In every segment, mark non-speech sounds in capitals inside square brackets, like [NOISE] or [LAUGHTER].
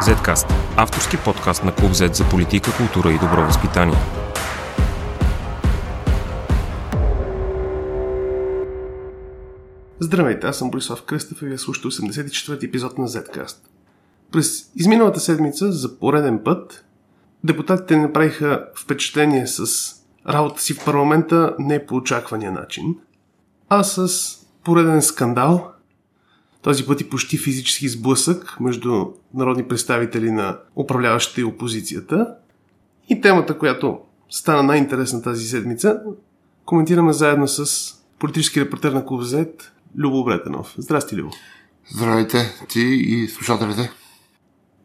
Zcast – авторски подкаст на Клуб Z за политика, култура и добро възпитание. Здравейте, аз съм Борислав Кръстев и вие слушате 84-ти епизод на Zcast. През изминалата седмица за пореден път депутатите направиха впечатление с работа си в парламента не по очаквания начин, а с пореден скандал, този път и почти физически сблъсък между народни представители на управляващите и опозицията. И темата, която стана най-интересна тази седмица, коментираме заедно с политически репортер на Клуб Z, Любо Бретенов. Здрасти, Любо. Здравейте, ти и слушателите.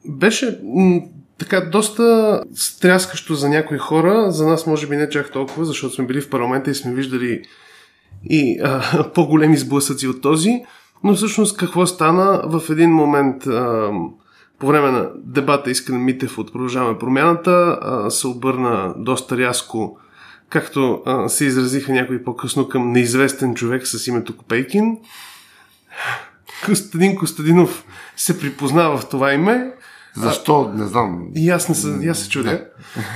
Беше м- така доста стряскащо за някои хора, за нас може би не чак толкова, защото сме били в парламента и сме виждали и а, [LAUGHS] по-големи сблъсъци от този, но всъщност какво стана в един момент по време на дебата Искрен Митев от Продължаваме промяната се обърна доста рязко, както се изразиха някои по-късно към неизвестен човек с името Копейкин. Костадин Костадинов се припознава в това име защо? Не знам. И аз, не и аз се чудя.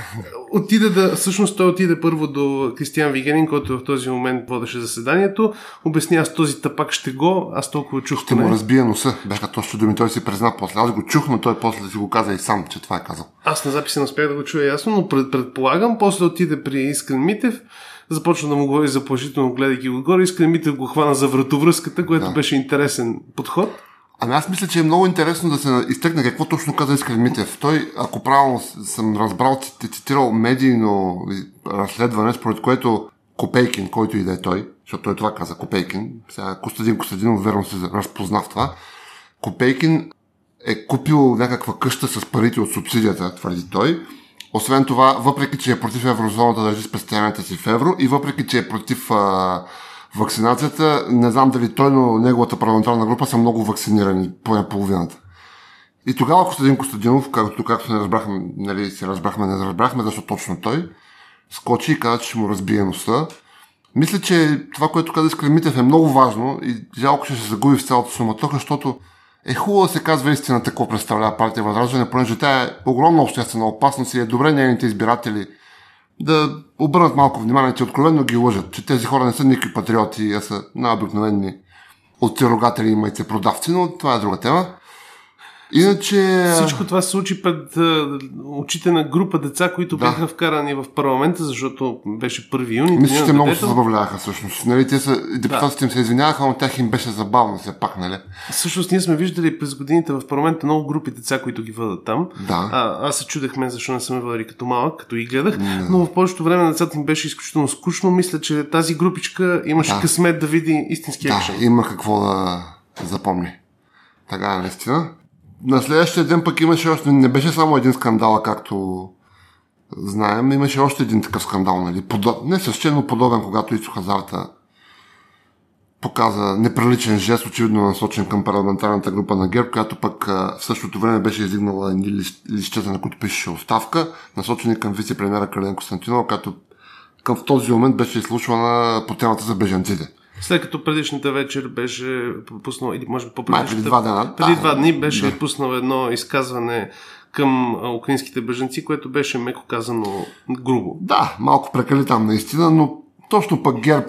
[LAUGHS] Отиде да, всъщност той отиде първо до Кристиан Вигенин, който в този момент водеше заседанието. Обясни, аз този тапак ще го, аз толкова чух. Ще му разбия носа. Бяха точно думи, той си призна после. Аз го чух, но той после да си го каза и сам, че това е казал. Аз на записи не успях да го чуя ясно, но пред, предполагам, после отиде при Искрен Митев, започна да му говори заплашително, гледайки отгоре. Искрен Митев го хвана за вратовръзката, което да. беше интересен подход. Ами аз мисля, че е много интересно да се изтъкне какво точно каза Искрен Митев. Той, ако правилно съм разбрал, е цитирал медийно разследване, според което Копейкин, който и да е той, защото той това каза, Копейкин, сега Костадин Костадинов верно се разпозна в това, Копейкин е купил някаква къща с парите от субсидията, твърди той. Освен това, въпреки, че е против еврозоната, държи спестяванията си в евро и въпреки, че е против а, вакцинацията, не знам дали той, но неговата парламентарна група са много вакцинирани, поне половината. И тогава Костадин Костадинов, както, както не разбрахме, нали, се разбрахме, не разбрахме, защо точно той, скочи и каза, че му разбие носа. Мисля, че това, което каза Искрен Митев е много важно и жалко, ще се загуби в цялата суматоха, защото е хубаво да се казва истината какво представлява партия Възраждане, понеже тя е огромна обществена опасност и е добре нейните избиратели – да обърнат малко внимание, че откровенно ги лъжат, че тези хора не са никакви патриоти, а са най-обикновени отцерогатели и майцепродавци, но това е друга тема. Иначе... Всичко това се случи пред очите на група деца, които да. бяха вкарани в парламента, защото беше 1 юни. Мисля, че много се забавляваха всъщност. Нали, те са, депутатите да. им се извиняваха, но тях им беше забавно все пак, нали? Всъщност ние сме виждали през годините в парламента много групи деца, които ги въдат там. Да. А, аз се чудех мен, защо не съм въдали като малък, като и гледах, не. но в повечето време на децата им беше изключително скучно. Мисля, че тази групичка имаше да. късмет да види истински да, екшен. има какво да запомни. Така, наистина на следващия ден пък имаше още, не беше само един скандал, както знаем, имаше още един такъв скандал, нали? Подоб... Не същено подобен, когато Ицо Хазарта показа неприличен жест, очевидно насочен към парламентарната група на ГЕРБ, която пък в същото време беше издигнала едни лищета, на които пишеше оставка, насочени към вице-премьера Кален Константинова, която към в този момент беше изслушвана по темата за бежанците. След като предишната вечер беше пуснал, или може би по преди два дена. Преди два дни беше да. пуснал едно изказване към украинските беженци, което беше меко казано грубо. Да, малко прекали там наистина, но точно пък ГЕРБ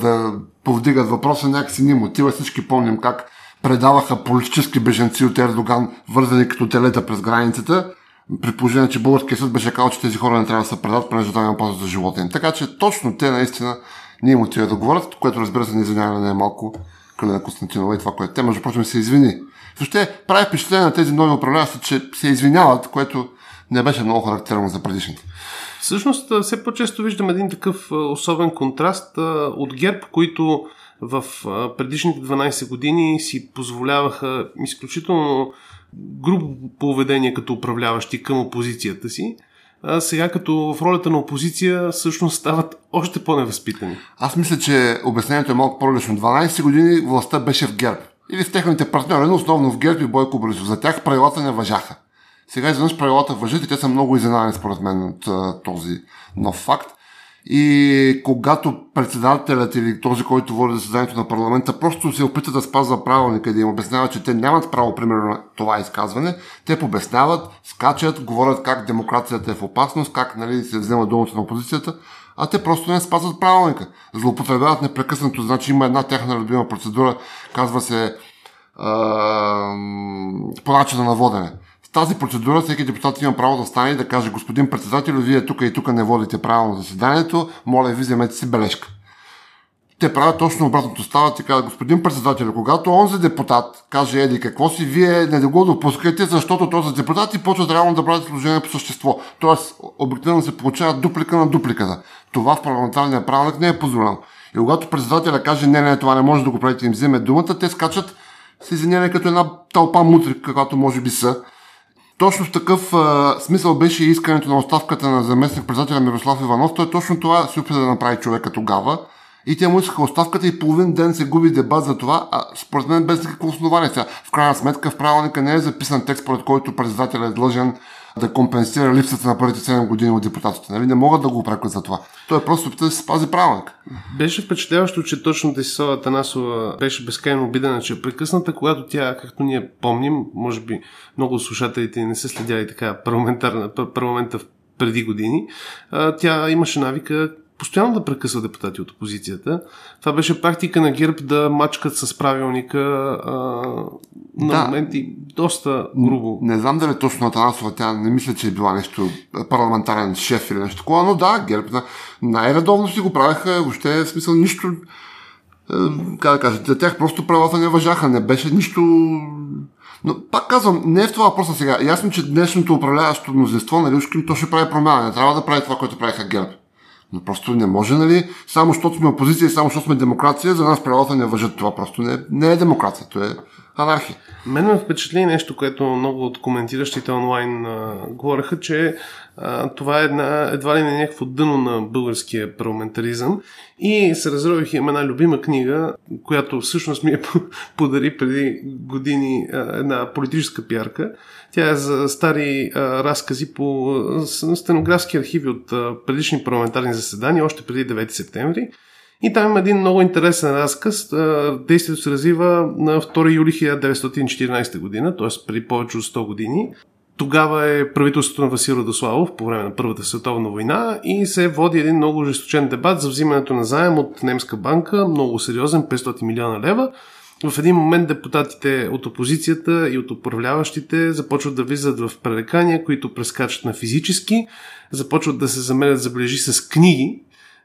да повдигат въпроса някакси ни мотива. Всички помним как предаваха политически беженци от Ердоган, вързани като телета през границата, при положение, че българския съд беше казал, че тези хора не трябва да се предат, понеже това няма за живота им. Така че точно те наистина ние му отива да говорят, което разбира се не извиняваме не е малко Калина Константинова и това, което те, между прочим, се извини. Въобще прави впечатление на тези нови управляващи, че се извиняват, което не беше много характерно за предишните. Всъщност, все по-често виждам един такъв особен контраст от ГЕРБ, които в предишните 12 години си позволяваха изключително грубо поведение като управляващи към опозицията си а сега като в ролята на опозиция всъщност стават още по-невъзпитани. Аз мисля, че обяснението е малко по-различно. 12 години властта беше в ГЕРБ. Или в техните партньори, но основно в ГЕРБ и Бойко Борисов. За тях правилата не въжаха. Сега изведнъж правилата въжат и те са много изненадани според мен от този нов факт. И когато председателят или този, който води заседанието на парламента, просто се опита да спазва правилника и да им обяснява, че те нямат право, примерно, на това изказване, те побесняват, скачат, говорят как демокрацията е в опасност, как нали, се взема думата на опозицията, а те просто не спазват правилника. Злоупотребяват непрекъснато. Значи има една тяхна любима процедура, казва се по начина на водене. Тази процедура всеки депутат има право да стане и да каже, господин председател, вие тук и тук не водите правилно заседанието, моля ви, вземете си бележка. Те правят точно обратното. Стават и казват, господин председател, когато онзи депутат каже, еди, какво си, вие не да го допускате, защото този депутат и почва реално да прави служение по същество. Тоест, обикновено се получава дуплика на дупликата. Това в парламентарния правилник не е позволено. И когато председателя каже, не, не, това не може да го правите, им вземе думата, те скачат с извинение като една тълпа мутри, каквато може би са. Точно в такъв а, смисъл беше искането на оставката на заместник председателя Мирослав Иванов. Той точно това се опита да направи човека тогава. И те му искаха оставката и половин ден се губи дебат за това, а според мен без никакво основание. Сега, в крайна сметка в правилника не е записан текст, според който председателят е длъжен да компенсира липсата на първите 7 години от депутатите. Нали? Не могат да го упрекват за това. Той просто опита да се спази правилник. Беше впечатляващо, че точно Десислава Танасова беше безкрайно обидена, че е прекъсната, когато тя, както ние помним, може би много слушателите не са следяли така парламента преди години, тя имаше навика постоянно да прекъсва депутати от опозицията. Това беше практика на ГЕРБ да мачкат с правилника а, на да. моменти доста грубо. Не, не знам дали точно Атанасова, тя не мисля, че е била нещо парламентарен шеф или нещо такова, но да, ГЕРБ най-редовно си го правеха, въобще е в смисъл нищо е, как да кажа, за тях просто правата не въжаха, не беше нищо но пак казвам, не е в това въпроса сега. Ясно, че днешното управляващо мнозинство, нали, то ще прави промяна. Не трябва да прави това, което правиха ГЕРБ. Но просто не може, нали, само защото сме опозиция и само защото сме демокрация, за нас правилата не въжат. Това просто не, не е демокрация, това е анархия. Мен ме впечатли нещо, което много от коментиращите онлайн а, говореха, че а, това е една, едва ли не някакво дъно на българския парламентаризъм. И се разрових има една любима книга, която всъщност ми е [LAUGHS] подари преди години а, една политическа пиарка. Тя е за стари а, разкази по а, стенографски архиви от а, предишни парламентарни заседания, още преди 9 септември. И там има един много интересен разказ. Действието се развива на 2 юли 1914 година, т.е. преди повече от 100 години. Тогава е правителството на Васил Радославов по време на Първата световна война и се води един много жесточен дебат за взимането на заем от немска банка, много сериозен, 500 милиона лева. В един момент депутатите от опозицията и от управляващите започват да влизат в пререкания, които прескачат на физически, започват да се замерят забележи с книги,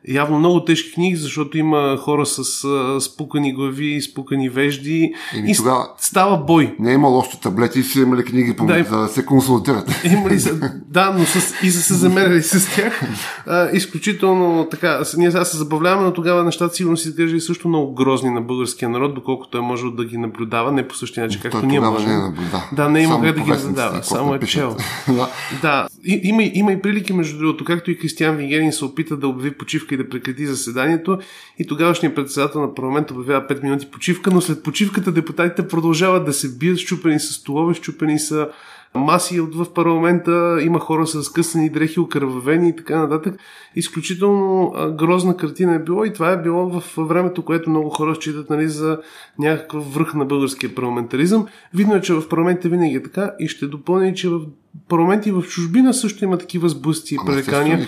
явно много тежки книги, защото има хора с а, спукани глави, спукани вежди и, и тогава става бой. Не е имало още таблети и си имали книги по да, да се консултират. [LAUGHS] Имали да, но с, и са се замерили с тях. А, изключително така, ние сега се забавляваме, но тогава нещата сигурно си изглеждали също много грозни на българския народ, доколкото е можел да ги наблюдава, не по същия начин, както ние можем. Не е наблюдава. Да, не има как да ги наблюдава, само е чел. [LAUGHS] да. И, има, има и прилики, между другото, както и Кристиан Вигерин се опита да обяви почивка и да прекрати заседанието. И тогавашният председател на парламента обявява 5 минути почивка, но след почивката депутатите продължават да се бият, щупени с столове, щупени са маси в парламента, има хора с късани дрехи, окървавени и така нататък. Изключително грозна картина е било и това е било в времето, което много хора считат нали, за някакъв връх на българския парламентаризъм. Видно е, че в парламента винаги е така и ще допълня, че в парламенти в чужбина също има такива сблъсъци и пререкания.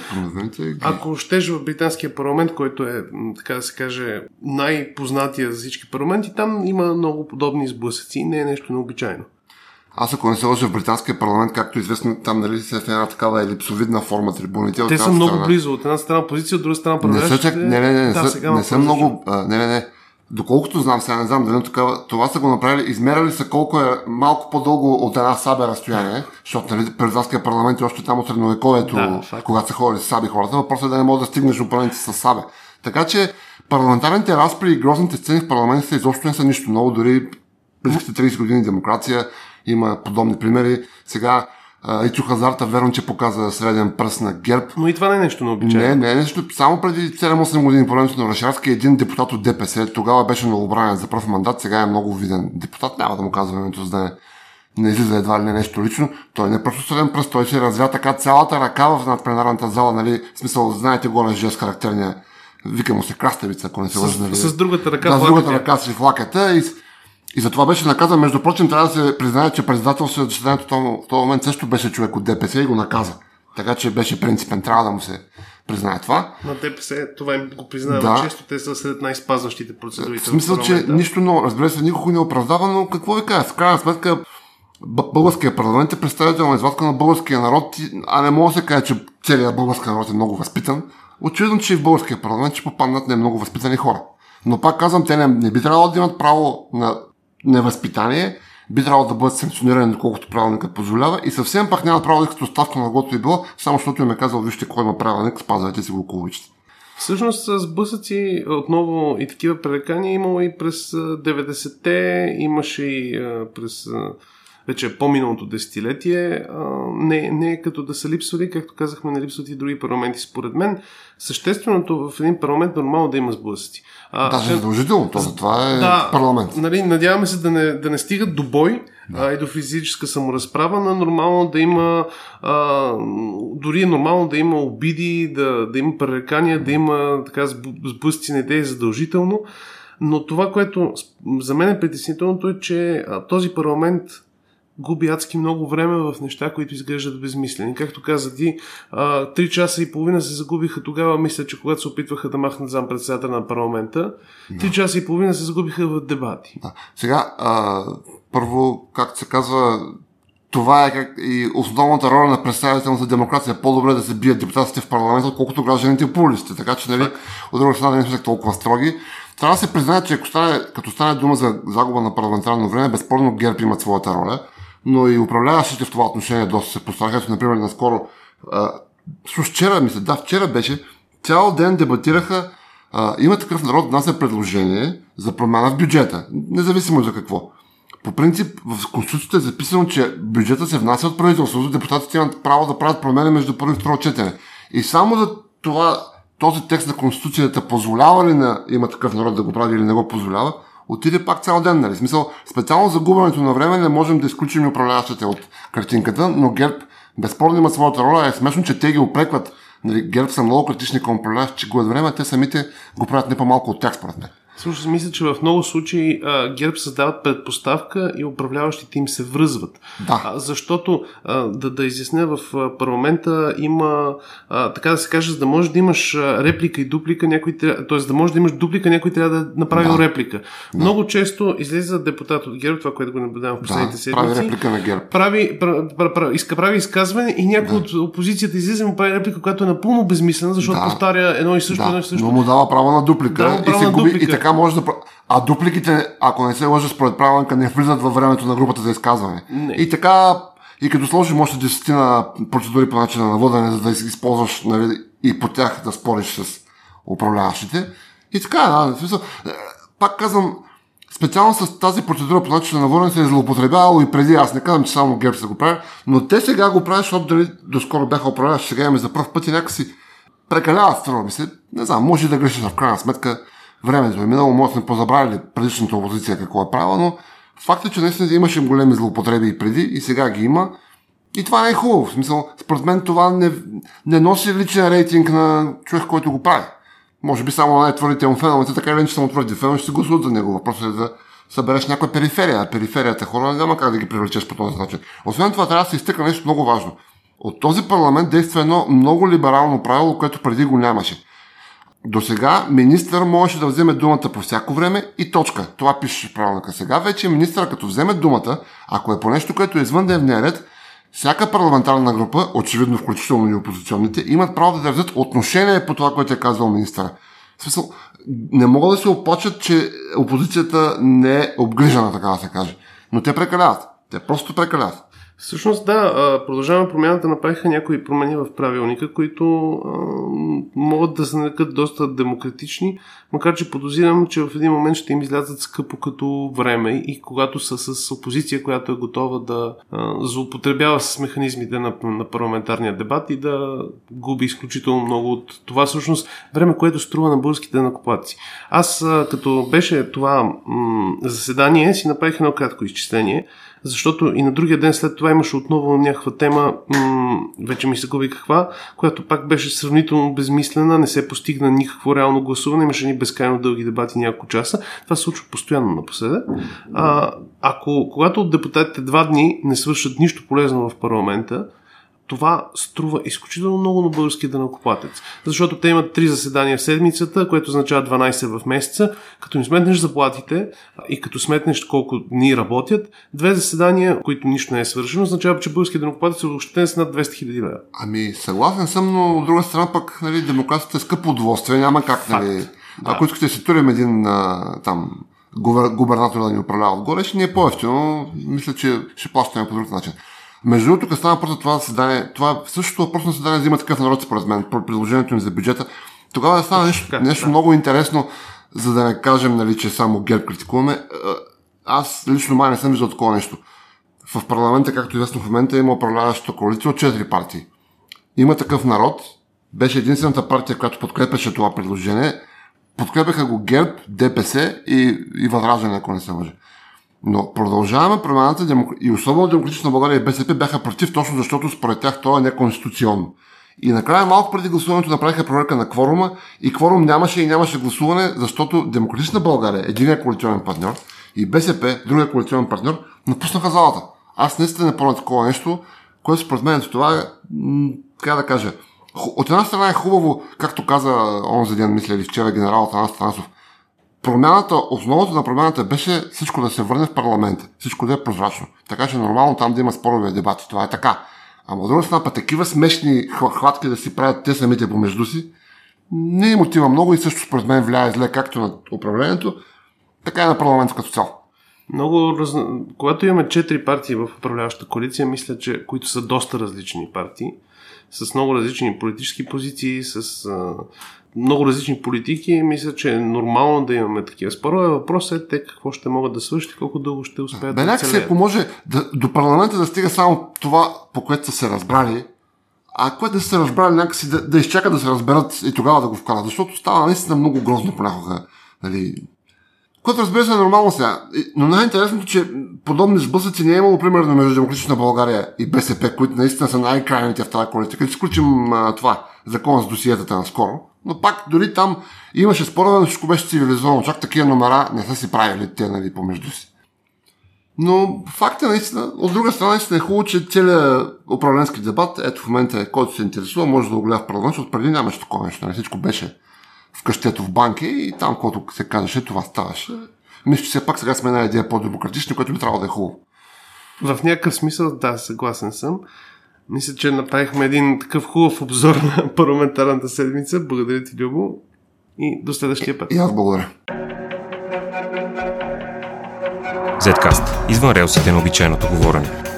Ако щеш в британския парламент, който е, така да се каже, най-познатия за всички парламенти, там има много подобни сблъсъци. Не е нещо необичайно. Аз ако не се лъжа в британския парламент, както известно, там нали се е в една такава елипсовидна форма трибуните. Те са много страна... близо. От една страна позиция, от друга страна Не, са чак... не, не, не, не, да, са, не са много. А, не, не, не. Доколкото знам, сега не знам дали такава, това са го направили, измерили са колко е малко по-дълго от една сабя разстояние, защото нали, британския парламент е още там от средновековието, да, когато са ходили с саби хората, въпросът е да не може да стигнеш управленци с сабе. Така че парламентарните разпри и грозните сцени в парламента изобщо не са нищо ново, дори близките 30 години демокрация има подобни примери. Сега Ичо Хазарта верно, че показа среден пръст на ГЕРБ. Но и това не е нещо необичайно. Не, не е нещо. Само преди 7-8 години по времето на Рашарски един депутат от ДПС, тогава беше новобранен за пръв мандат, сега е много виден депутат, няма да му казвам името, за да не не излиза едва ли не нещо лично. Той не е просто среден пръст, той се развя така цялата ръка в над пленарната зала, нали? В смисъл, знаете голен жест характерния. Вика му се краставица, ако не се лъжа. Нали? С, с другата ръка. Да, с другата ръка си в лакета и, и за това беше наказан. Между прочим, трябва да се признае, че председател на заседанието в този момент също беше човек от ДПС и го наказа. Така че беше принципен. Трябва да му се признае това. На ДПС това им го признава да. често. Те са сред най-спазващите процедурите. В смисъл, в че нищо но, разбира се, никога не оправдава, но какво ви кажа? В крайна сметка, българския парламент е представителна извадка на българския народ, а не може да се каже, че целият български народ е много възпитан. Очевидно, че и в българския парламент ще попаднат не много възпитани хора. Но пак казвам, те не, не би трябвало да имат право на невъзпитание, би трябвало да бъдат санкционирани, доколкото правилникът позволява и съвсем пак няма право да искат оставка на когото е било, само защото им е казал, вижте кой има правилник, спазвайте си го, ако обичате. Всъщност с бъсъци отново и такива пререкания имало и през 90-те, имаше и през вече е по-миналото десетилетие, не, не е като да са липсвали, както казахме, не липсват и други парламенти. Според мен, същественото в един парламент е нормално да има сблъсъци. А, Даже задължително, то за това е да, парламент. Нали, надяваме се да не, да не стигат до бой да. а, и до физическа саморазправа, но нормално да има, а, дори е нормално да има обиди, да, да има пререкания, да има така сблъсъци на идеи задължително. Но това, което за мен е притеснителното е, че а, този парламент губи адски много време в неща, които изглеждат безмислени. Както каза ти, три часа и половина се загубиха тогава, мисля, че когато се опитваха да махнат зам председател на парламента, три да. часа и половина се загубиха в дебати. Да. Сега, а, първо, както се казва, това е как и основната роля на представителната демокрация. По-добре да се бият депутатите в парламента, отколкото гражданите по улиците. Така че, нали, от друга страна, не сме толкова строги. Трябва да се признае, че ако стане, като стане дума за загуба на парламентарно време, безспорно ГЕРБ имат своята роля но и управляващите в това отношение доста се постараха. Например, наскоро, с вчера, мисля, да, вчера беше, цял ден дебатираха, а, има такъв народ, внася предложение за промяна в бюджета, независимо за какво. По принцип, в Конституцията е записано, че бюджета се внася от правителството, депутатите имат право да правят промени между първо и второ четене. И само за това, този текст на Конституцията позволява ли на има такъв народ да го прави или не го позволява, отиде пак цял ден. Нали? Смисъл, специално за губенето на време не можем да изключим управляващите от картинката, но ГЕРБ безспорно има своята роля. Е смешно, че те ги опрекват. Нали, ГЕРБ са много критични към управляващи, че губят време, те самите го правят не по-малко от тях, според мен. Всъщност мисля, че в много случаи а, ГЕРБ създават предпоставка и управляващите им се връзват. Да. А, защото, а, да, да изясня, в парламента има, а, така да се каже, за да можеш да имаш реплика и дуплика, някой трябва, т.е. да можеш да имаш дуплика, някой трябва да направи да. реплика. Да. Много често излиза депутат от ГЕРБ, това, което го наблюдавам в последните да, седмици. Прави реплика на ГЕРБ. Прави, пр, пр, пр, иска, прави изказване и някой да. от опозицията излиза и му прави реплика, която е напълно безмислена, защото да. повтаря едно и също, да. едно и също. Но му дава право на дуплика да, и се губи и така може да. А дупликите, ако не се лъжа според правилника, не влизат във времето на групата за изказване. Не. И така, и като сложим още десетина процедури по начина на водене, за да използваш нали, и по тях да спориш с управляващите. И така, да, в смисъл, е, пак казвам, специално с тази процедура по начина на водене се е злоупотребявало и преди. Аз не казвам, че само ГЕРБ се го прави, но те сега го правят, защото дали доскоро бяха управляващи, сега имаме за първ път и някакси прекаляват, струва ми се. Не знам, може да грешиш в крайна сметка времето е минало, може сме позабравили предишната опозиция какво е правила, но факт е, че наистина имаше големи злоупотреби и преди, и сега ги има. И това не е хубаво. В смисъл, според мен това не, не носи личен рейтинг на човек, който го прави. Може би само най-твърдите му феновете, така или иначе само твърди фенове, ще гласуват за него. Въпросът е да събереш някоя периферия. А периферията хора няма как да ги привлечеш по този начин. Освен това, трябва да се изтъкне нещо много важно. От този парламент действа едно много либерално правило, което преди го нямаше. До сега министър можеше да вземе думата по всяко време и точка. Това пише в правилника. Сега вече министър, като вземе думата, ако е по нещо, което е извън дневния ред, всяка парламентарна група, очевидно включително и опозиционните, имат право да държат отношение по това, което е казал министъра. В смисъл, не могат да се оплачат, че опозицията не е обгрижена, така да се каже. Но те прекаляват. Те просто прекаляват. Всъщност да, продължаваме промяната направиха някои промени в правилника, които а, могат да се нарекат доста демократични, макар че подозирам, че в един момент ще им излязат скъпо като време и когато са с опозиция, която е готова да а, злоупотребява с механизмите на, на парламентарния дебат и да губи изключително много от това всъщност време, което струва на българските накопаци. Аз а, като беше това м- заседание си направих едно кратко изчисление – защото и на другия ден след това имаше отново някаква тема, м- вече ми се губи каква, която пак беше сравнително безмислена, не се постигна никакво реално гласуване, имаше ни безкрайно дълги дебати няколко часа. Това се случва постоянно напоследък. А, ако, когато от депутатите два дни не свършат нищо полезно в парламента, това струва изключително много на българския дънакоплатец. Защото те имат три заседания в седмицата, което означава 12 в месеца. Като им сметнеш заплатите и като сметнеш колко дни работят, две заседания, които нищо не е свършено, означава, че българският дънакоплатец е въобще с над 200 хиляди лева. Ами, съгласен съм, но от друга страна пък нали, демокрацията е скъпо удоволствие, няма как. Нали, да. Ако искате да си турим един а, там губернатор да ни управлява отгоре, ще ни е по-ефтино. Мисля, че ще плащаме по друг начин. Между другото, тук стана въпрос това заседание, това същото въпрос на заседание взима такъв народ, според мен, предложението им за бюджета. Тогава стана нещо, нещо да. много интересно, за да не кажем, нали, че само ГЕРБ критикуваме. Аз лично май не съм виждал такова нещо. В парламента, както известно в момента, има управляваща коалиция от 4 партии. Има такъв народ, беше единствената партия, която подкрепяше това предложение. Подкрепяха го ГЕРБ, ДПС и, и Възраждане, ако не се лъжа. Но продължаваме промяната и особено Демократична България и БСП бяха против, точно защото според тях то е неконституционно. И накрая малко преди гласуването направиха проверка на кворума и кворум нямаше и нямаше гласуване, защото Демократична България, единия коалиционен партньор, и БСП, другия коалиционен партньор, напуснаха залата. Аз наистина не помня такова нещо, което според мен това е, да кажа, от една страна е хубаво, както каза онзи ден, мисля, или вчера генерал Атанас Танасов, промяната, основата на промяната беше всичко да се върне в парламента, всичко да е прозрачно. Така че нормално там да има спорове дебати. Това е така. Ама от друга страна, па такива смешни хватки да си правят те самите помежду си, не им отива много и също според мен влияе зле както на управлението, така и на парламента като цяло. Много раз... Когато имаме четири партии в управляващата коалиция, мисля, че които са доста различни партии, с много различни политически позиции, с а, много различни политики, мисля, че е нормално да имаме такива спорове. Въпросът е те какво ще могат да свършат и колко дълго ще успеят Бе, да се, ако може да, до парламента да стига само това, по което са се разбрали, а което да са се разбрали някакси да, да изчакат да се разберат и тогава да го вкарат, защото става наистина много грозно понякога. Нали, което разбира се е нормално сега. Но най-интересното, че подобни сблъсъци не е имало примерно между Демократична България и БСП, които наистина са най-крайните в тази коалиция. Като изключим това, закон с досиетата наскоро. Но пак дори там имаше спорове, но всичко беше цивилизовано. Чак такива номера не са си правили те нали, помежду си. Но факт е наистина, от друга страна наистина е хубаво, че целият управленски дебат, ето в момента, е, който се интересува, може да го гледа в парламент, защото преди нямаше такова нещо. Нали? Всичко беше в къщето в банки и там, когато се казваше, това ставаше. Мисля, че все пак сега сме една идея по-демократична, което би трябвало да е хубаво. В някакъв смисъл, да, съгласен съм. Мисля, че направихме един такъв хубав обзор на [LAUGHS] парламентарната седмица. Благодаря ти, Любо. И до следващия път. И аз благодаря. Zcast. Извън релсите на обичайното говорене.